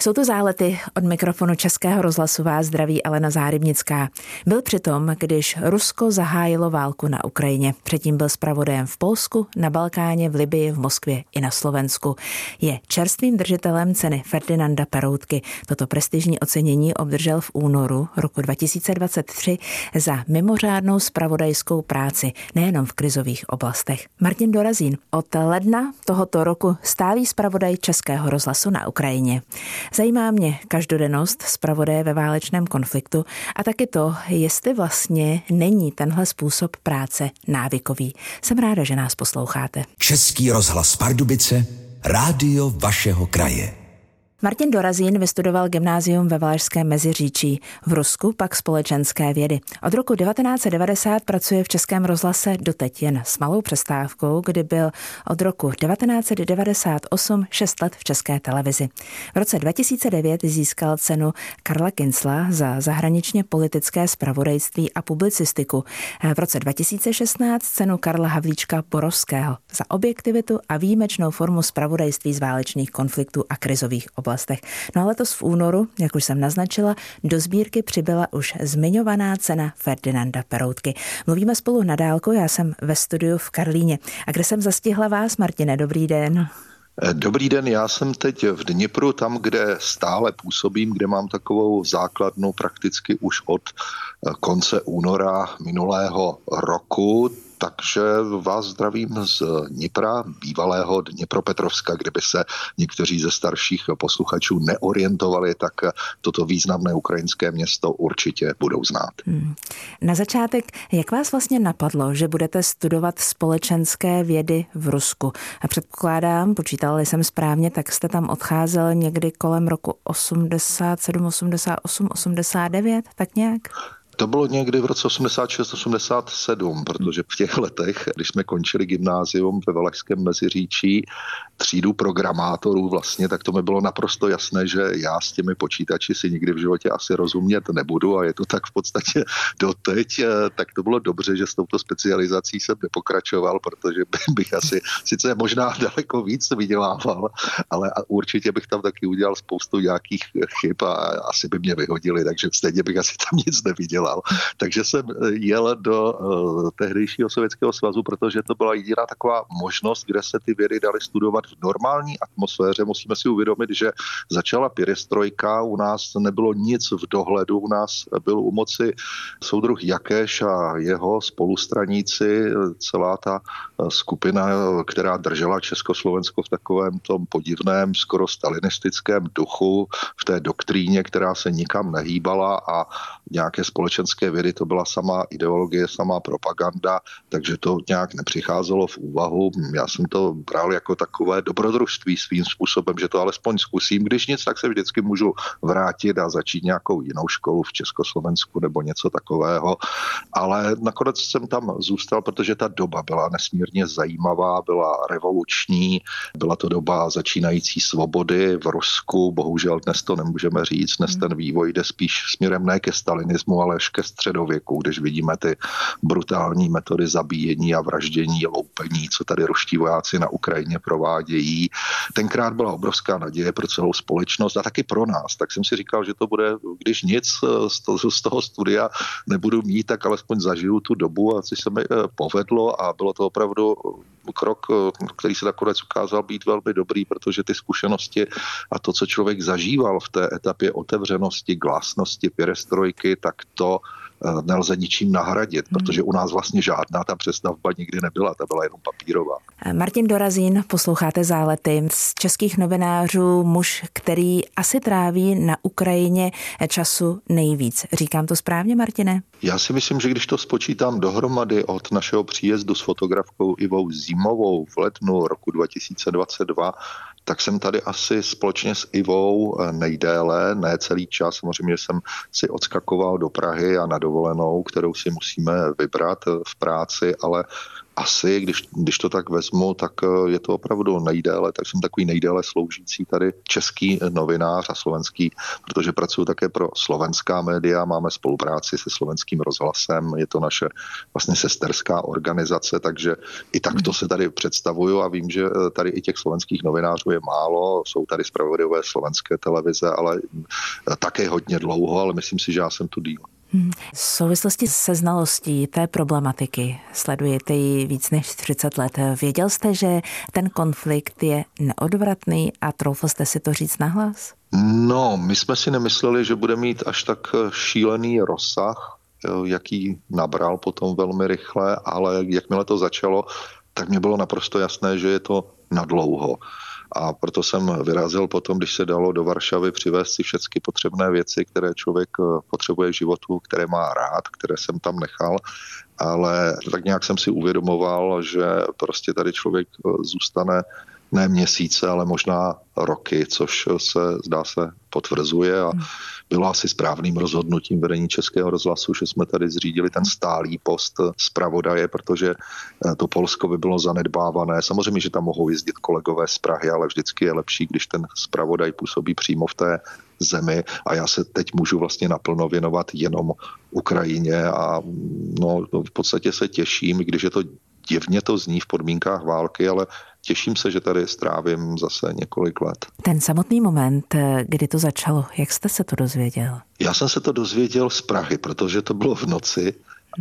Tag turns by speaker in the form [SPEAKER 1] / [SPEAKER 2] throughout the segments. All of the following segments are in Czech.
[SPEAKER 1] Jsou to zálety od mikrofonu Českého rozhlasu vás zdraví Elena Zárybnická. Byl přitom, když Rusko zahájilo válku na Ukrajině. Předtím byl zpravodajem v Polsku, na Balkáně, v Libii, v Moskvě i na Slovensku. Je čerstvým držitelem ceny Ferdinanda Peroutky. Toto prestižní ocenění obdržel v únoru roku 2023 za mimořádnou spravodajskou práci, nejenom v krizových oblastech. Martin Dorazín od ledna tohoto roku stálý zpravodaj Českého rozhlasu na Ukrajině. Zajímá mě každodennost zpravodaje ve válečném konfliktu a taky to, jestli vlastně není tenhle způsob práce návykový. Jsem ráda, že nás posloucháte.
[SPEAKER 2] Český rozhlas Pardubice, rádio vašeho kraje.
[SPEAKER 1] Martin Dorazín vystudoval gymnázium ve Valašském Meziříčí, v Rusku pak společenské vědy. Od roku 1990 pracuje v Českém rozhlase doteď jen s malou přestávkou, kdy byl od roku 1998 6 let v České televizi. V roce 2009 získal cenu Karla Kinsla za zahraničně politické spravodajství a publicistiku. V roce 2016 cenu Karla Havlíčka Borovského za objektivitu a výjimečnou formu spravodajství z válečných konfliktů a krizových oblastí oblastech. No a letos v únoru, jak už jsem naznačila, do sbírky přibyla už zmiňovaná cena Ferdinanda Peroutky. Mluvíme spolu na dálku, já jsem ve studiu v Karlíně. A kde jsem zastihla vás, Martine, dobrý den.
[SPEAKER 3] Dobrý den, já jsem teď v Dnipru, tam, kde stále působím, kde mám takovou základnu prakticky už od konce února minulého roku takže vás zdravím z Dnipra, bývalého Dněpropetrovska, kdyby se někteří ze starších posluchačů neorientovali, tak toto významné ukrajinské město určitě budou znát. Hmm.
[SPEAKER 1] Na začátek, jak vás vlastně napadlo, že budete studovat společenské vědy v Rusku? A předpokládám, počítala jsem správně, tak jste tam odcházel někdy kolem roku 87, 88, 89, tak nějak?
[SPEAKER 3] To bylo někdy v roce 86-87, protože v těch letech, když jsme končili gymnázium ve Valašském Meziříčí, třídu programátorů vlastně, tak to mi bylo naprosto jasné, že já s těmi počítači si nikdy v životě asi rozumět nebudu a je to tak v podstatě doteď, tak to bylo dobře, že s touto specializací jsem nepokračoval, protože bych asi sice možná daleko víc vydělával, ale určitě bych tam taky udělal spoustu nějakých chyb a asi by mě vyhodili, takže stejně bych asi tam nic neviděl dělal. Takže jsem eh, jel do uh, tehdejšího Sovětského svazu, protože to byla jediná taková možnost, kde se ty vědy daly studovat v normální atmosféře. Musíme si uvědomit, že začala pěrestrojka, u nás nebylo nic v dohledu, u nás byl u moci soudruh Jakeš a jeho spolustraníci, celá ta eh, skupina, která držela Československo v takovém tom podivném, skoro stalinistickém duchu, v té doktríně, která se nikam nehýbala a nějaké společenské vědy, to byla sama ideologie, sama propaganda, takže to nějak nepřicházelo v úvahu. Já jsem to bral jako takové dobrodružství svým způsobem, že to alespoň zkusím. Když nic, tak se vždycky můžu vrátit a začít nějakou jinou školu v Československu nebo něco takového. Ale nakonec jsem tam zůstal, protože ta doba byla nesmírně zajímavá, byla revoluční, byla to doba začínající svobody v Rusku. Bohužel dnes to nemůžeme říct, dnes ten vývoj jde spíš směrem ne ke stalinismu, ale ke středověku, když vidíme ty brutální metody zabíjení a vraždění, loupení, co tady ruští vojáci na Ukrajině provádějí. Tenkrát byla obrovská naděje pro celou společnost a taky pro nás. Tak jsem si říkal, že to bude, když nic z toho studia nebudu mít, tak alespoň zažiju tu dobu a co se mi eh, povedlo a bylo to opravdu krok, eh, který se nakonec ukázal být velmi dobrý, protože ty zkušenosti a to, co člověk zažíval v té etapě otevřenosti, glasnosti, perestrojky, tak to nelze ničím nahradit, hmm. protože u nás vlastně žádná ta přestavba nikdy nebyla, ta byla jenom papírová.
[SPEAKER 1] Eh, Martin Dorazín, posloucháte zálety z českých novinářů, muž, který asi tráví na Ukrajině času nejvíc. Říkám to správně, Martine?
[SPEAKER 3] Já si myslím, že když to spočítám dohromady od našeho příjezdu s fotografkou Ivou Zimovou v lednu roku 2022, tak jsem tady asi společně s Ivou eh, nejdéle, ne celý čas. Samozřejmě jsem si odskakoval do Prahy a na dovolenou, kterou si musíme vybrat v práci, ale asi, když, když to tak vezmu, tak eh, je to opravdu nejdéle, tak jsem takový nejdéle sloužící tady český novinář a slovenský, protože pracuji také pro slovenská média, máme spolupráci se slovenským rozhlasem, je to naše vlastně sesterská organizace, takže i takto se tady představuju a vím, že eh, tady i těch slovenských novinářů je málo, jsou tady zpravodajové slovenské televize, ale eh, také hodně dlouho, ale myslím si, že já jsem tu díl.
[SPEAKER 1] Hmm. V souvislosti se znalostí té problematiky sledujete ji víc než 30 let. Věděl jste, že ten konflikt je neodvratný a troufl jste si to říct nahlas?
[SPEAKER 3] No, my jsme si nemysleli, že bude mít až tak šílený rozsah, jaký nabral potom velmi rychle, ale jakmile to začalo, tak mě bylo naprosto jasné, že je to nadlouho a proto jsem vyrazil potom, když se dalo do Varšavy přivést si všechny potřebné věci, které člověk eh, potřebuje životu, které má rád, které jsem tam nechal, ale tak nějak jsem si uvědomoval, že prostě tady člověk eh, zůstane ne měsíce, ale možná roky, což se zdá se potvrzuje a hmm. bylo asi správným rozhodnutím vedení Českého rozhlasu, že jsme tady zřídili ten stálý post zpravodaje, protože eh, to Polsko by bylo zanedbávané. Samozřejmě, že tam mohou jezdit kolegové z Prahy, ale vždycky je lepší, když ten zpravodaj působí přímo v té zemi a já se teď můžu vlastně naplno věnovat jenom Ukrajině a no, v podstatě se těším, když je to divně to zní v podmínkách války, ale těším se, že tady strávím zase několik let.
[SPEAKER 1] Ten samotný moment, kdy to začalo, jak jste se to dozvěděl?
[SPEAKER 3] Já jsem se to dozvěděl z Prahy, protože to bylo v noci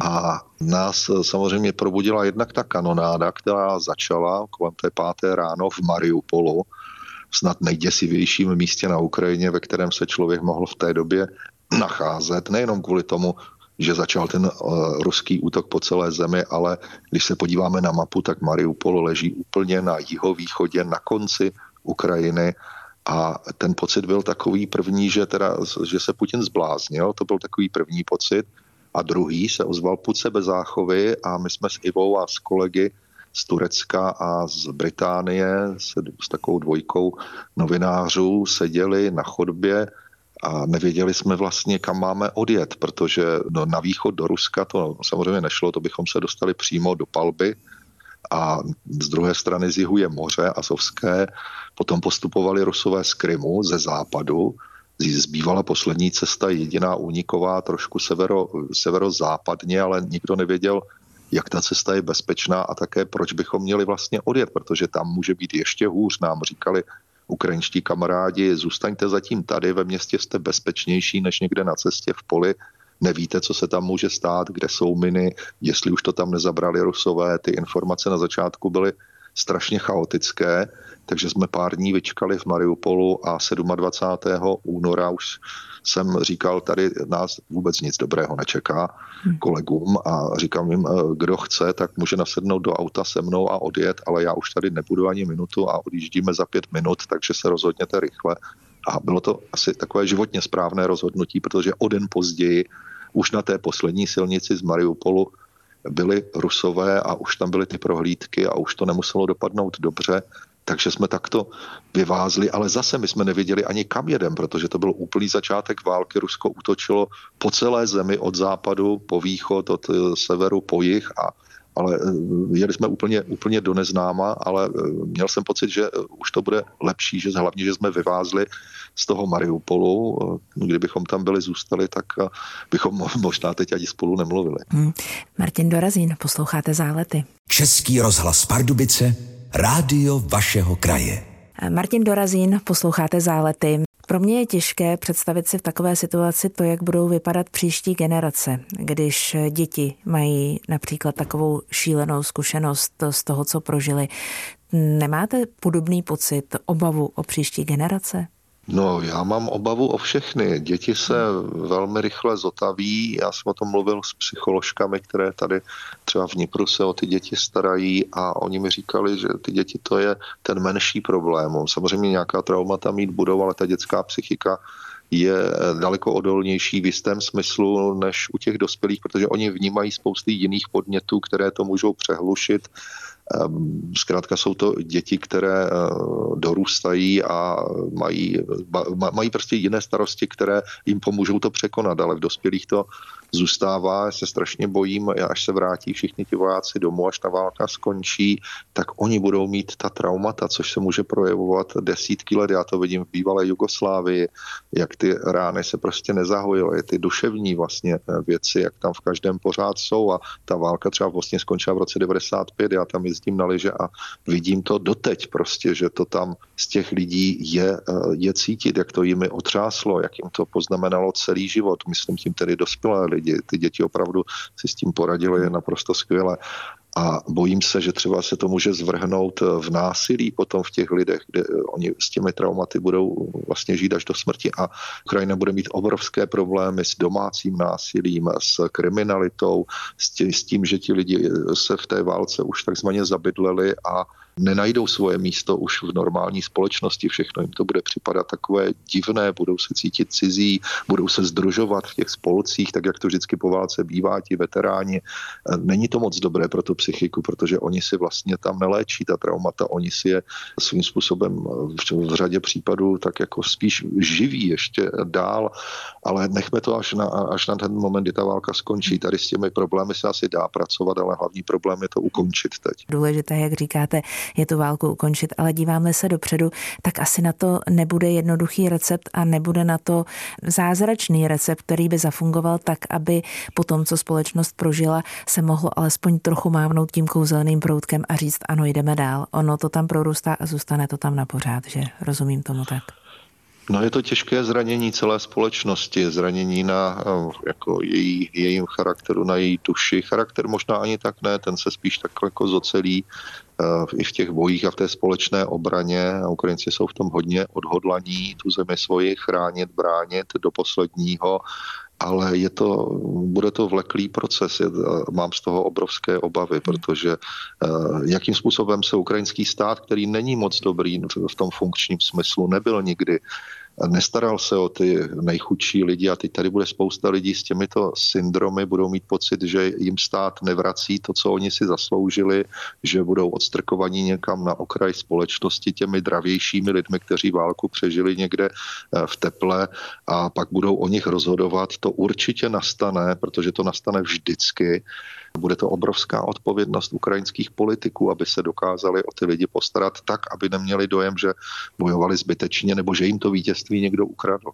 [SPEAKER 3] a nás samozřejmě probudila jednak ta kanonáda, která začala kolem té páté ráno v Mariupolu, snad nejděsivějším místě na Ukrajině, ve kterém se člověk mohl v té době nacházet, nejenom kvůli tomu, že začal ten uh, ruský útok po celé zemi, ale když se podíváme na mapu, tak Mariupol leží úplně na jihovýchodě, na konci Ukrajiny a ten pocit byl takový první, že, teda, že se Putin zbláznil, to byl takový první pocit. A druhý se ozval put bez záchovy a my jsme s Ivou a s kolegy z Turecka a z Británie s, s takovou dvojkou novinářů seděli na chodbě a nevěděli jsme vlastně, kam máme odjet, protože no, na východ do Ruska to samozřejmě nešlo, to bychom se dostali přímo do palby a z druhé strany z jihu je moře Azovské, potom postupovali Rusové z Krymu, ze západu, zbývala poslední cesta, jediná úniková, trošku severo, severozápadně, ale nikdo nevěděl, jak ta cesta je bezpečná a také proč bychom měli vlastně odjet, protože tam může být ještě hůř. Nám říkali ukrajinští kamarádi, zůstaňte zatím tady, ve městě jste bezpečnější než někde na cestě v poli, nevíte, co se tam může stát, kde jsou miny, jestli už to tam nezabrali rusové. Ty informace na začátku byly strašně chaotické, takže jsme pár dní vyčkali v Mariupolu a 27. února už jsem říkal, tady nás vůbec nic dobrého nečeká hm. kolegům a říkám jim, eh, kdo chce, tak může nasednout do auta se mnou a odjet, ale já už tady nebudu ani minutu a odjíždíme za pět minut, takže se rozhodněte rychle. A bylo to asi takové životně správné rozhodnutí, protože o den později už na té poslední silnici z Mariupolu byli rusové a už tam byly ty prohlídky a už to nemuselo dopadnout dobře. Takže jsme takto vyvázli, ale zase my jsme nevěděli ani kam jedem, protože to byl úplný začátek války. Rusko útočilo po celé zemi od západu po východ, od eh, severu po jih a ale eh, jeli jsme úplně, úplně do neznáma, ale eh, měl jsem pocit, že už to bude lepší, že hlavně, že jsme vyvázli z toho Mariupolu. Kdybychom tam byli zůstali, tak bychom možná teď ani spolu nemluvili. Hmm.
[SPEAKER 1] Martin Dorazín, posloucháte zálety.
[SPEAKER 2] Český rozhlas Pardubice Rádio vašeho kraje.
[SPEAKER 1] Martin Dorazín, posloucháte zálety. Pro mě je těžké představit si v takové situaci to, jak budou vypadat příští generace, když děti mají například takovou šílenou zkušenost z toho, co prožili. Nemáte podobný pocit, obavu o příští generace?
[SPEAKER 3] No, já mám obavu o všechny. Děti se velmi rychle zotaví. Já jsem o tom mluvil s psycholožkami, které tady třeba v Nipru se o ty děti starají a oni mi říkali, že ty děti to je ten menší problém. Samozřejmě nějaká traumata mít budou, ale ta dětská psychika je daleko odolnější v jistém smyslu než u těch dospělých, protože oni vnímají spousty jiných podnětů, které to můžou přehlušit zkrátka jsou to děti, které eh, dorůstají a mají, mají prostě jiné starosti, které jim pomůžou to překonat, ale v dospělých to zůstává. Se strašně bojím, až se vrátí všichni ti vojáci domů, až ta válka skončí, tak oni budou mít ta traumata, což se může projevovat desítky let. Já to vidím v bývalé Jugoslávii, jak ty rány se prostě nezahojily, ty duševní vlastně eh, věci, jak tam v každém pořád jsou a ta válka třeba vlastně skončila v roce 95, já tam jezdím na liže a vidím to doteď prostě, že to tam z těch lidí je, eh, je cítit, jak to jimi otřáslo, jak jim to poznamenalo celý život, myslím tím tedy dospělé lidi. Ty děti opravdu si s tím poradili je naprosto skvěle. A bojím se, že třeba se to může zvrhnout v násilí potom v těch lidech, kde oni s těmi traumaty budou vlastně žít až do smrti a Ukrajina bude mít obrovské problémy s domácím násilím, s kriminalitou, s tím, že ti lidi se v té válce už takzvaně zabydleli a nenajdou svoje místo už v normální společnosti, všechno jim to bude připadat takové divné, budou se cítit cizí, budou se združovat v těch spolcích, tak jak to vždycky po válce bývá, ti veteráni. Není to moc dobré pro tu psychiku, protože oni si vlastně tam neléčí ta traumata, oni si je svým způsobem v řadě případů tak jako spíš živí ještě dál, ale nechme to až na, až na ten moment, kdy ta válka skončí. Tady s těmi problémy se asi dá pracovat, ale hlavní problém je to ukončit teď.
[SPEAKER 1] Důležité, jak říkáte, je tu válku ukončit, ale díváme se dopředu, tak asi na to nebude jednoduchý recept a nebude na to zázračný recept, který by zafungoval tak, aby po tom, co společnost prožila, se mohlo alespoň trochu mávnout tím kouzelným proutkem a říct, ano, jdeme dál. Ono to tam prorůstá a zůstane to tam na pořád, že rozumím tomu tak.
[SPEAKER 3] No je to těžké zranění celé společnosti, zranění na eh, jako její, jejím charakteru, na její duši. Charakter možná ani tak ne, ten se spíš tak jako zocelí Eh, i v těch bojích a v té společné obraně. Ukrajinci jsou v tom hodně odhodlaní tu zemi svoji chránit, bránit do posledního ale je to, bude to vleklý proces. Mám z toho obrovské obavy, protože eh, jakým způsobem se ukrajinský stát, který není moc dobrý v tom funkčním smyslu, nebyl nikdy nestaral se o ty nejchudší lidi a teď tady bude spousta lidí s těmito syndromy, budou mít pocit, že jim stát nevrací to, co oni si zasloužili, že budou odstrkovaní někam na okraj společnosti těmi dravějšími lidmi, kteří válku přežili někde eh, v teple a pak budou o nich rozhodovat. To určitě nastane, protože to nastane vždycky. Bude to obrovská odpovědnost ukrajinských politiků, aby se dokázali o ty lidi postarat tak, aby neměli dojem, že bojovali zbytečně nebo že jim to vítězství někdo ukradl.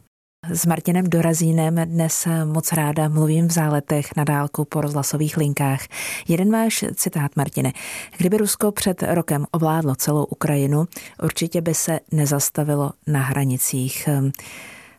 [SPEAKER 1] S Martinem Dorazínem dnes moc ráda mluvím v záletech na dálku po rozhlasových linkách. Jeden váš citát, Martine. Kdyby Rusko před rokem ovládlo celou Ukrajinu, určitě by se nezastavilo na hranicích.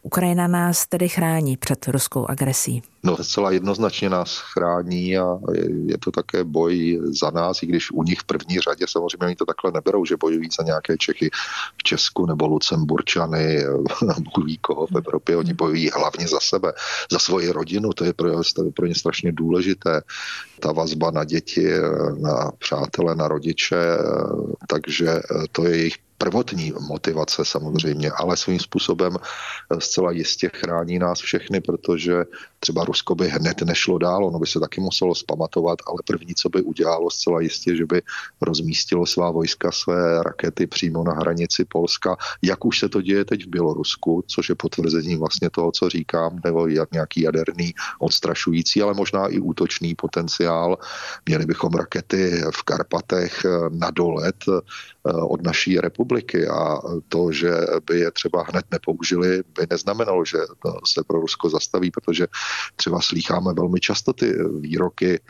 [SPEAKER 1] Ukrajina nás tedy chrání před ruskou agresí.
[SPEAKER 3] No zcela jednoznačně nás chrání a je, to také boj za nás, i když u nich v první řadě samozřejmě oni to takhle neberou, že bojují za nějaké Čechy v Česku nebo Lucemburčany, Bůh ví koho v Evropě, oni bojují hlavně za sebe, za svoji rodinu, to je pro, pro ně strašně důležité. Ta vazba na děti, na přátele, na rodiče, takže to je jejich prvotní motivace samozřejmě, ale svým způsobem zcela jistě chrání nás všechny, protože třeba Rusko by hned nešlo dál, ono by se taky muselo spamatovat, ale první, co by udělalo zcela jistě, že by rozmístilo svá vojska, své rakety přímo na hranici Polska, jak už se to děje teď v Bělorusku, což je potvrzení vlastně toho, co říkám, nebo jak nějaký jaderný odstrašující, ale možná i útočný potenciál. Měli bychom rakety v Karpatech na dolet eh, od naší republiky a to, že by je třeba hned nepoužili, by neznamenalo, že se pro Rusko zastaví, protože třeba slýcháme velmi často ty výroky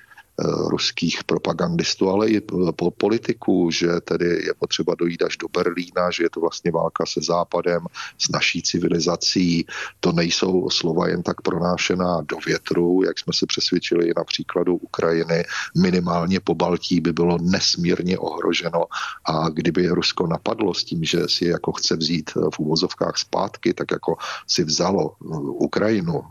[SPEAKER 3] ruských propagandistů, ale i po politiků, že tedy je potřeba dojít až do Berlína, že je to vlastně válka se Západem, s naší civilizací. To nejsou slova jen tak pronášená do větru, jak jsme se přesvědčili na příkladu Ukrajiny. Minimálně po Baltí by bylo nesmírně ohroženo a kdyby Rusko napadlo s tím, že si jako chce vzít v úvozovkách zpátky, tak jako si vzalo Ukrajinu,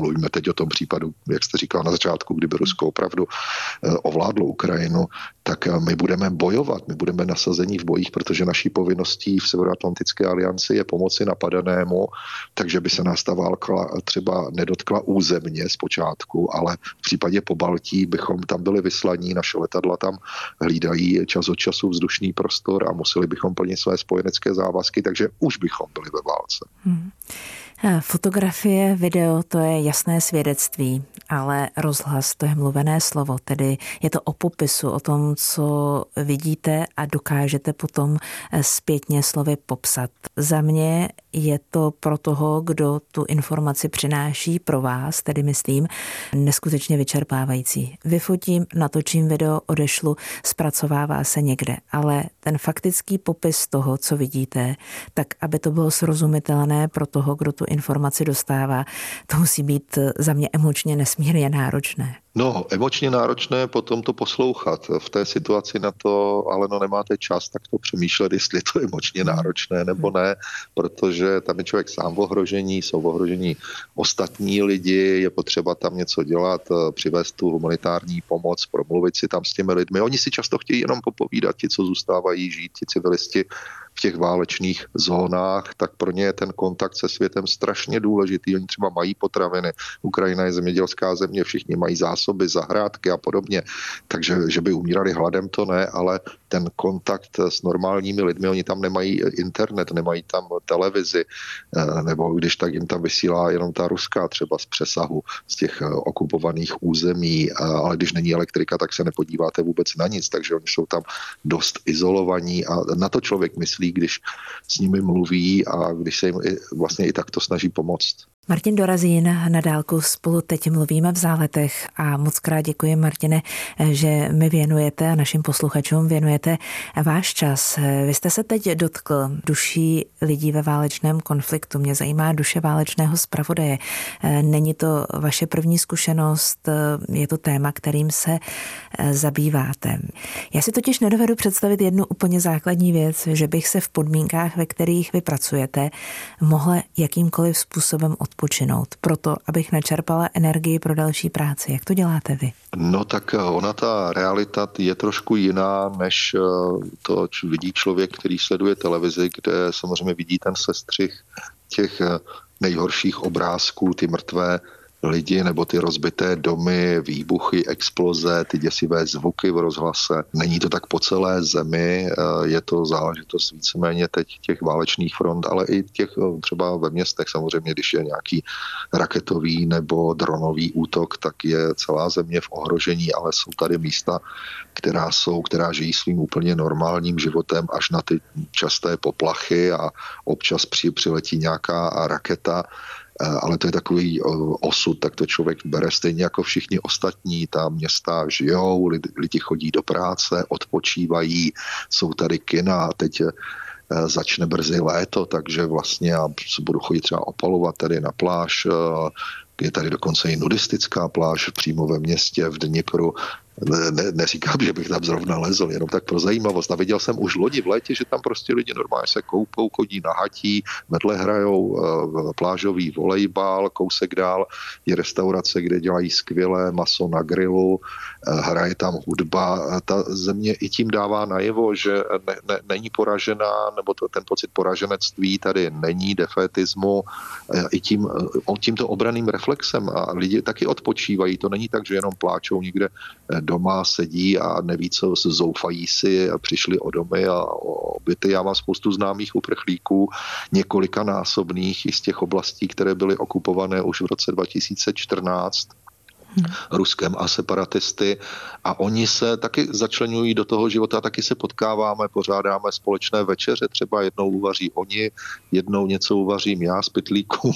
[SPEAKER 3] mluvíme teď o tom případu, jak jste říkal na začátku, kdyby Rusko opravdu opravdu ovládlo Ukrajinu, tak my budeme bojovat, my budeme nasazení v bojích, protože naší povinností v Severoatlantické alianci je pomoci napadenému, takže by se nás ta válka třeba nedotkla územně zpočátku, ale v případě po Baltí bychom tam byli vyslaní, naše letadla tam hlídají čas od času vzdušný prostor a museli bychom plnit své spojenecké závazky, takže už bychom byli ve válce. Hmm.
[SPEAKER 1] Fotografie, video, to je jasné svědectví, ale rozhlas, to je mluvené slovo, tedy je to o popisu, o tom, co vidíte a dokážete potom eh, zpětně slovy popsat. Za mě je to pro toho, kdo tu informaci přináší pro vás, tedy myslím, neskutečně vyčerpávající. Vyfotím, natočím video, odešlu, zpracovává se někde, ale ten faktický popis toho, co vidíte, tak aby to bylo srozumitelné pro toho, kdo tu informaci dostává, to musí být za mě emočně nesmírně náročné.
[SPEAKER 3] No, emočně náročné potom to poslouchat. V té situaci na to ale no nemáte čas tak to přemýšlet, jestli je to emočně náročné nebo ne, protože tam je člověk sám v ohrožení, jsou v ohrožení ostatní lidi, je potřeba tam něco dělat, přivést tu humanitární pomoc, promluvit si tam s těmi lidmi. Oni si často chtějí jenom popovídat, ti, co zůstávají žít, ti civilisti v těch válečných zónách, tak pro ně je ten kontakt se světem strašně důležitý. Oni třeba mají potraviny, Ukrajina je zemědělská země, všichni mají zásoby, zahrádky a podobně, takže že by umírali hladem, to ne, ale ten kontakt s normálními lidmi, oni tam nemají internet, nemají tam televizi, eh, nebo když tak jim tam vysílá jenom ta ruská třeba z přesahu z těch eh, okupovaných území, ale když není elektrika, tak se nepodíváte vůbec na nic, takže oni jsou tam dost izolovaní a na to člověk myslí myslí, když s nimi mluví a když se jim i, vlastně i takto snaží pomoct.
[SPEAKER 1] Martin Dorazín, na dálku spolu teď mluvíme v záletech a moc krát děkuji, Martine, že mi věnujete a našim posluchačům věnujete váš čas. Vy jste se teď dotkl duší lidí ve válečném konfliktu. Mě zajímá duše válečného zpravodaje. Není to vaše první zkušenost, je to téma, kterým se zabýváte. Já si totiž nedovedu představit jednu úplně základní věc, že bych se v podmínkách, ve kterých vy pracujete, mohla jakýmkoliv způsobem od odpočinout, proto abych načerpala energii pro další práci. Jak to děláte vy?
[SPEAKER 3] No tak eh, ona ta realita je trošku jiná, než eh, to vidí člověk, který sleduje televizi, kde samozřejmě vidí ten sestřih těch eh, nejhorších obrázků, ty mrtvé lidi nebo ty rozbité domy, výbuchy, exploze, ty děsivé zvuky v rozhlase. Není to tak po celé zemi, eh, je to záležitost víceméně teď těch válečných front, ale i těch eh, třeba ve městech samozřejmě, když je nějaký raketový nebo dronový útok, tak je celá země v ohrožení, ale jsou tady místa, která jsou, která žijí svým úplně normálním životem až na ty časté poplachy a občas při, přiletí nějaká raketa ale to je takový osud, tak to člověk bere stejně jako všichni ostatní. Ta města žijou, lidi, chodí do práce, odpočívají, jsou tady kina, teď e, začne brzy léto, takže vlastně já se budu chodit třeba opalovat tady na pláž, je tady dokonce i nudistická pláž přímo ve městě v Dněpru ne, ne, neříkám, že bych tam zrovna lezl, jenom tak pro zajímavost. A viděl jsem už lodi v létě, že tam prostě lidi normálně se koupou, chodí na hatí, vedle hrajou uh, plážový volejbal, kousek dál je restaurace, kde dělají skvělé maso na grilu, uh, hraje tam hudba. Ta země i tím dává najevo, že ne, ne, není poražená, nebo to, ten pocit poraženectví tady není, defetismu, i tím, tímto obraným reflexem a lidi taky odpočívají. To není tak, že jenom pláčou někde doma sedí a neví, co se zoufají si a přišli o domy a o byty. Já mám spoustu známých uprchlíků, několika násobných i z těch oblastí, které byly okupované už v roce 2014 hmm. Ruskem a separatisty. A oni se taky začlenují do toho života, taky se potkáváme, pořádáme společné večeře, třeba jednou uvaří oni, jednou něco uvařím já z pytlíku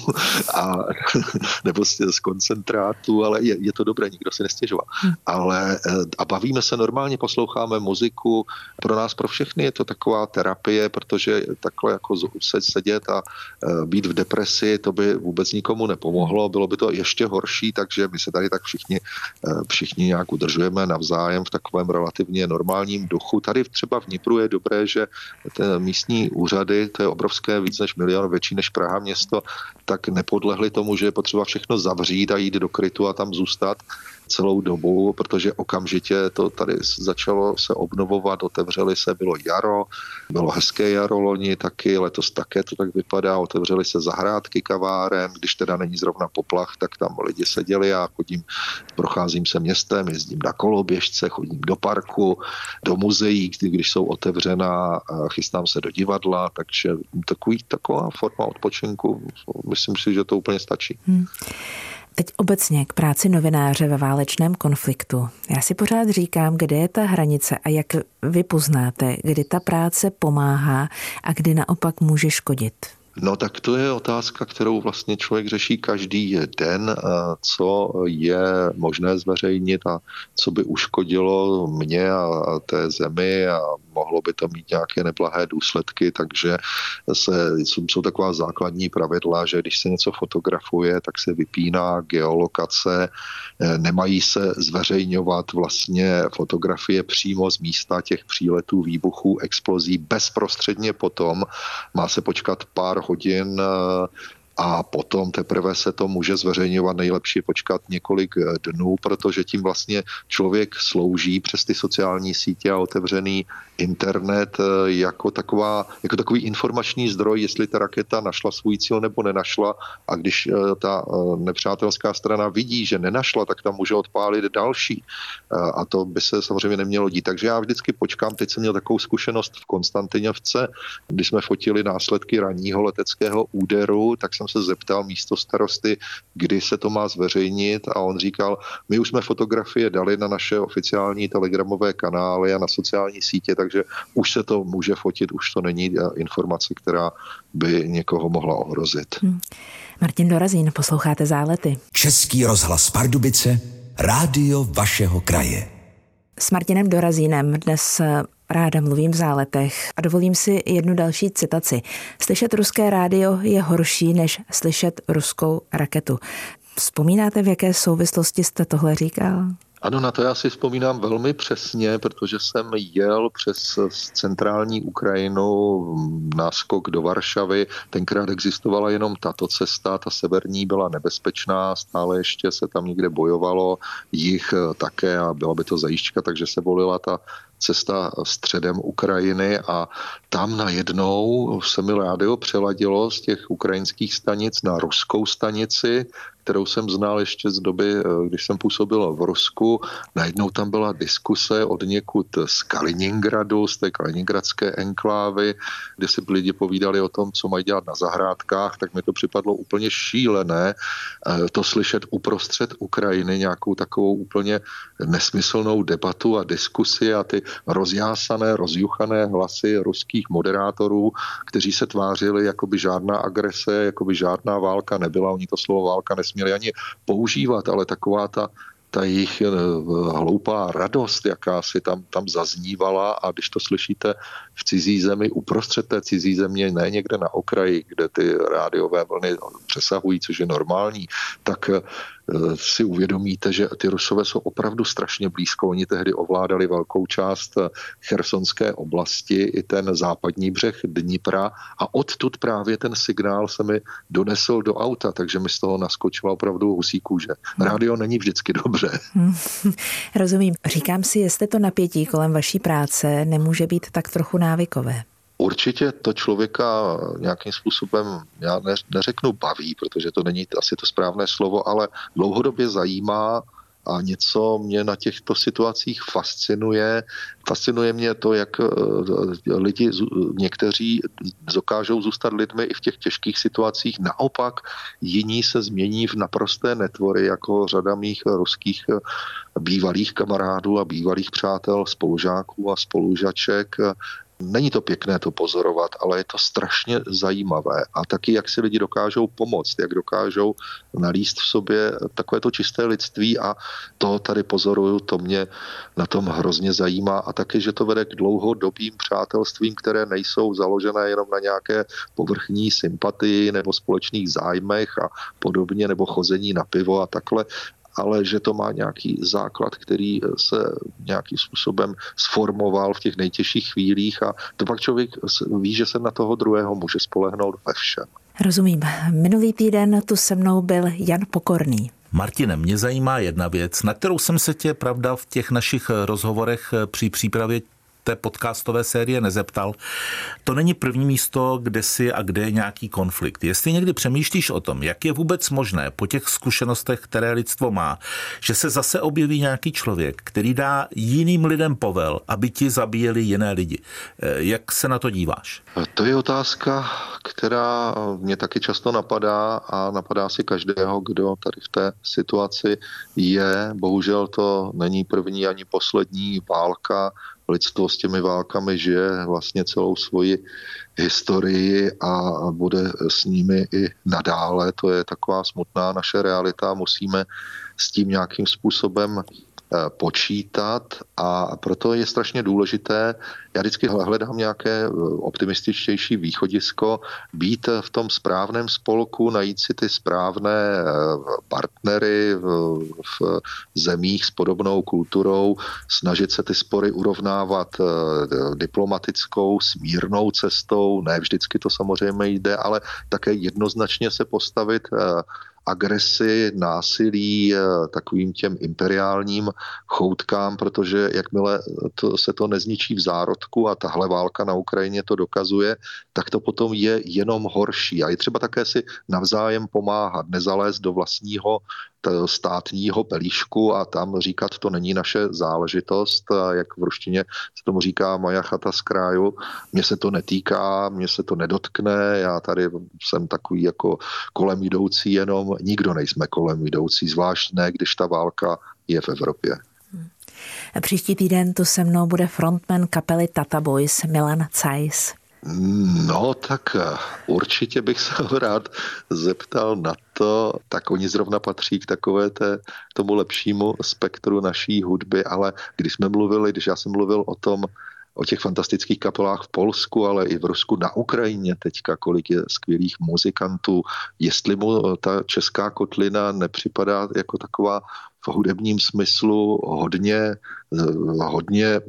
[SPEAKER 3] a, nebo z, z koncentrátu, ale je, je to dobré, nikdo si nestěžoval. Hmm. Ale eh, a bavíme se normálně, posloucháme muziku, pro nás, pro všechny je to taková terapie, protože takhle jako sedět a eh, být v depresi, to by vůbec nikomu nepomohlo, bylo by to ještě horší, takže my se tady tak všichni, všichni nějak udržujeme navzájem v takovém relativně normálním duchu. Tady třeba v Nipru je dobré, že místní úřady, to je obrovské, víc než milion, větší než Praha město, tak nepodlehli tomu, že je potřeba všechno zavřít a jít do krytu a tam zůstat celou dobu, protože okamžitě to tady začalo se obnovovat, otevřeli se, bylo jaro, bylo hezké jaro loni taky, letos také to tak vypadá, otevřeli se zahrádky kaváren, když teda není zrovna poplach, tak tam lidi seděli a chodím, procházím se městem, jezdím na koloběžce, chodím do parku, do muzeí, když jsou otevřená, chystám se do divadla, takže takový, taková forma odpočinku, myslím si, že to úplně stačí. Hmm.
[SPEAKER 1] Teď obecně k práci novináře ve válečném konfliktu. Já si pořád říkám, kde je ta hranice a jak vy poznáte, kdy ta práce pomáhá a kdy naopak může škodit.
[SPEAKER 3] No tak to je otázka, kterou vlastně člověk řeší každý den, co je možné zveřejnit a co by uškodilo mě a té zemi a mohlo by to mít nějaké neblahé důsledky, takže se, jsou taková základní pravidla, že když se něco fotografuje, tak se vypíná geolokace, e, nemají se zveřejňovat vlastně fotografie přímo z místa těch příletů, výbuchů, explozí bezprostředně potom. Má se počkat pár hodin eh, a potom teprve se to může zveřejňovat nejlepší počkat několik eh, dnů, protože tím vlastně člověk slouží přes ty sociální sítě a otevřený internet eh, jako, taková, jako takový informační zdroj, jestli ta raketa našla svůj cíl nebo nenašla. A když ta nepřátelská strana vidí, že nenašla, tak tam může odpálit další. A to by se samozřejmě nemělo dít. Takže já vždycky počkám, teď jsem měl takovou zkušenost v Konstantinovce, kdy jsme fotili následky ranního leteckého úderu, tak jsem se zeptal místo starosty, kdy se to má zveřejnit a on říkal, my už jsme fotografie dali na naše oficiální telegramové kanály a na sociální sítě, takže už se to může fotit, už to není informace, která by někoho mohla ohrozit. Hmm.
[SPEAKER 1] Martin Dorazín, posloucháte Zálety.
[SPEAKER 2] Český rozhlas Pardubice, rádio vašeho kraje.
[SPEAKER 1] S Martinem Dorazínem dnes Ráda mluvím v záletech a dovolím si jednu další citaci. Slyšet ruské rádio je horší, než slyšet ruskou raketu. Vzpomínáte, v jaké souvislosti jste tohle říkal?
[SPEAKER 3] Ano, na to já si vzpomínám velmi přesně, protože jsem jel přes centrální Ukrajinu náskok do Varšavy. Tenkrát existovala jenom tato cesta, ta severní byla nebezpečná, stále ještě se tam někde bojovalo, jich také a byla by to zajížďka, takže se volila ta cesta středem Ukrajiny a tam najednou se mi rádio přeladilo z těch ukrajinských stanic na ruskou stanici, kterou jsem znal ještě z doby, eh, když jsem působil v Rusku. Najednou tam byla diskuse od někud z Kaliningradu, z té kaliningradské enklávy, kde si lidi povídali o tom, co mají dělat na zahrádkách, tak mi to připadlo úplně šílené eh, to slyšet uprostřed Ukrajiny nějakou takovou úplně nesmyslnou debatu a diskusi a ty rozjásané, rozjuchané hlasy ruských moderátorů, kteří se tvářili, jako by žádná agrese, jako by žádná válka nebyla. Oni to slovo válka nesměli ani používat, ale taková ta ta jejich eh, hloupá radost, jaká si tam, tam zaznívala a když to slyšíte v cizí zemi, uprostřed té cizí země, ne někde na okraji, kde ty rádiové vlny přesahují, což je normální, tak eh, si uvědomíte, že ty Rusové jsou opravdu strašně blízko. Oni tehdy ovládali velkou část chersonské oblasti i ten západní břeh Dnipra a odtud právě ten signál se mi donesl do auta, takže mi z toho naskočila opravdu husí kůže. Rádio není vždycky dobře.
[SPEAKER 1] Rozumím. Říkám si, jestli to napětí kolem vaší práce nemůže být tak trochu návykové.
[SPEAKER 3] Určitě to člověka nějakým způsobem, já neřeknu baví, protože to není asi to správné slovo, ale dlouhodobě zajímá a něco mě na těchto situacích fascinuje. Fascinuje mě to, jak eh, lidi, někteří dokážou zůstat lidmi i v těch těžkých situacích. Naopak jiní se změní v naprosté netvory, jako řada mých ruských eh, bývalých kamarádů a bývalých přátel, spolužáků a spolužaček Není to pěkné to pozorovat, ale je to strašně zajímavé. A taky, jak si lidi dokážou pomoct, jak dokážou nalíst v sobě takové to čisté lidství a to tady pozoruju, to mě na tom hrozně zajímá a taky, že to vede k dlouhodobým přátelstvím, které nejsou založené jenom na nějaké povrchní sympatii nebo společných zájmech a podobně, nebo chození na pivo a takhle, ale že to má nějaký základ, který se nějakým způsobem sformoval v těch nejtěžších chvílích a to pak člověk ví, že se na toho druhého může spolehnout ve všem.
[SPEAKER 1] Rozumím. Minulý týden tu se mnou byl Jan Pokorný.
[SPEAKER 4] Martine, mě zajímá jedna věc, na kterou jsem se tě, pravda, v těch našich rozhovorech při přípravě té podcastové série nezeptal. To není první místo, kde si a kde je nějaký konflikt. Jestli někdy přemýšlíš o tom, jak je vůbec možné po těch zkušenostech, které lidstvo má, že se zase objeví nějaký člověk, který dá jiným lidem povel, aby ti zabíjeli jiné lidi. Eh, jak se na to díváš?
[SPEAKER 3] To je otázka, která mě taky často napadá a napadá si každého, kdo tady v té situaci je. Bohužel to není první ani poslední válka lidstvo s těmi válkami žije vlastně celou svoji historii a bude s nimi i nadále. To je taková smutná naše realita. Musíme s tím nějakým způsobem počítat a proto je strašně důležité, já vždycky hledám nějaké eh, optimističtější východisko, být v tom správném spolku, najít si ty správné eh, partnery v zemích s podobnou kulturou, snažit se ty spory urovnávat diplomatickou, smírnou cestou, ne vždycky to samozřejmě jde, ale také jednoznačně se postavit agresi, násilí, eh, takovým těm imperiálním choutkám, protože jakmile to, se to nezničí v zárodku a tahle válka na Ukrajině to dokazuje, tak to potom je jenom horší. A je třeba také si navzájem pomáhat, nezalézt do vlastního státního pelíšku a tam říkat, to není naše záležitost, a jak v ruštině se tomu říká moja chata z kráju, mně se to netýká, mně se to nedotkne, já tady jsem takový jako kolem jdoucí jenom, nikdo nejsme kolem jdoucí, zvlášť ne, když ta válka je v Evropě.
[SPEAKER 1] Příští týden tu se mnou bude frontman kapely Tata Boys Milan Cajs.
[SPEAKER 3] No, tak určitě bych se ho rád zeptal na to, tak oni zrovna patří k takové té, tomu lepšímu spektru naší hudby, ale když jsme mluvili, když já jsem mluvil o tom, o těch fantastických kapelách v Polsku, ale i v Rusku, na Ukrajině teďka, kolik je skvělých muzikantů, jestli mu ta česká kotlina nepřipadá jako taková hudebním smyslu hodně Eh, hodně eh,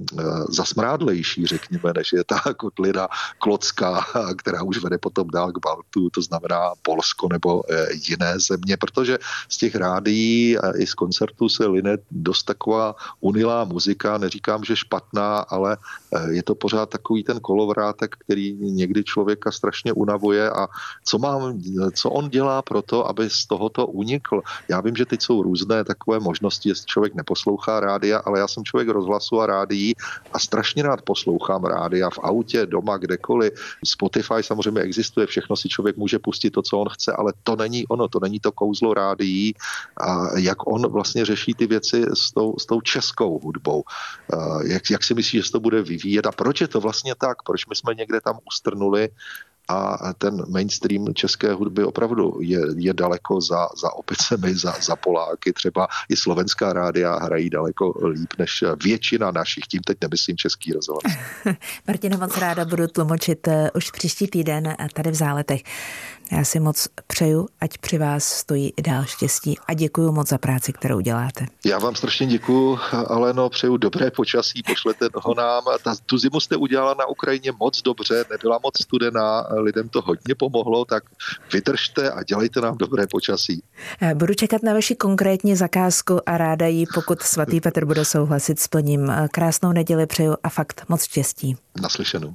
[SPEAKER 3] zasmrádlejší, řekněme, než je ta kotlina klocká, která už vede potom dál k Baltu, to znamená Polsko nebo eh, jiné země, protože z těch rádií a i z koncertů se line dost taková unilá muzika, neříkám, že špatná, ale je to pořád takový ten kolovrátek, který někdy člověka strašně unavuje a co, mám, co on dělá pro to, aby z tohoto unikl. Já vím, že teď jsou různé takové možnosti, jestli člověk neposlouchá rádia, ale já jsem člověk rozhlasu a rádií a strašně rád poslouchám rádia v autě, doma, kdekoliv. Spotify samozřejmě existuje, všechno si člověk může pustit to, co on chce, ale to není ono, to není to kouzlo rádií a jak on vlastně řeší ty věci s tou, s tou českou hudbou. Jak, jak si myslí, že se to bude vyvíjet a proč je to vlastně tak? Proč my jsme někde tam ustrnuli a ten mainstream české hudby opravdu je, je daleko za, za opicemi, za, za Poláky. Třeba i slovenská rádia hrají daleko líp než většina našich, tím teď nemyslím český rozhlas.
[SPEAKER 1] Martina, moc ráda budu tlumočit eh, už příští týden tady v Záletech. Já si moc přeju, ať při vás stojí i dál štěstí a děkuji moc za práci, kterou děláte.
[SPEAKER 3] Já vám strašně děkuji, Aleno, přeju dobré počasí, pošlete ho nám. Ta, tu zimu jste udělala na Ukrajině moc dobře, nebyla moc studená, lidem to hodně pomohlo, tak vydržte a dělejte nám dobré počasí.
[SPEAKER 1] Budu čekat na vaši konkrétní zakázku a ráda ji, pokud svatý Petr bude souhlasit, splním. Krásnou neděli přeju a fakt moc štěstí.
[SPEAKER 3] Naslyšenou.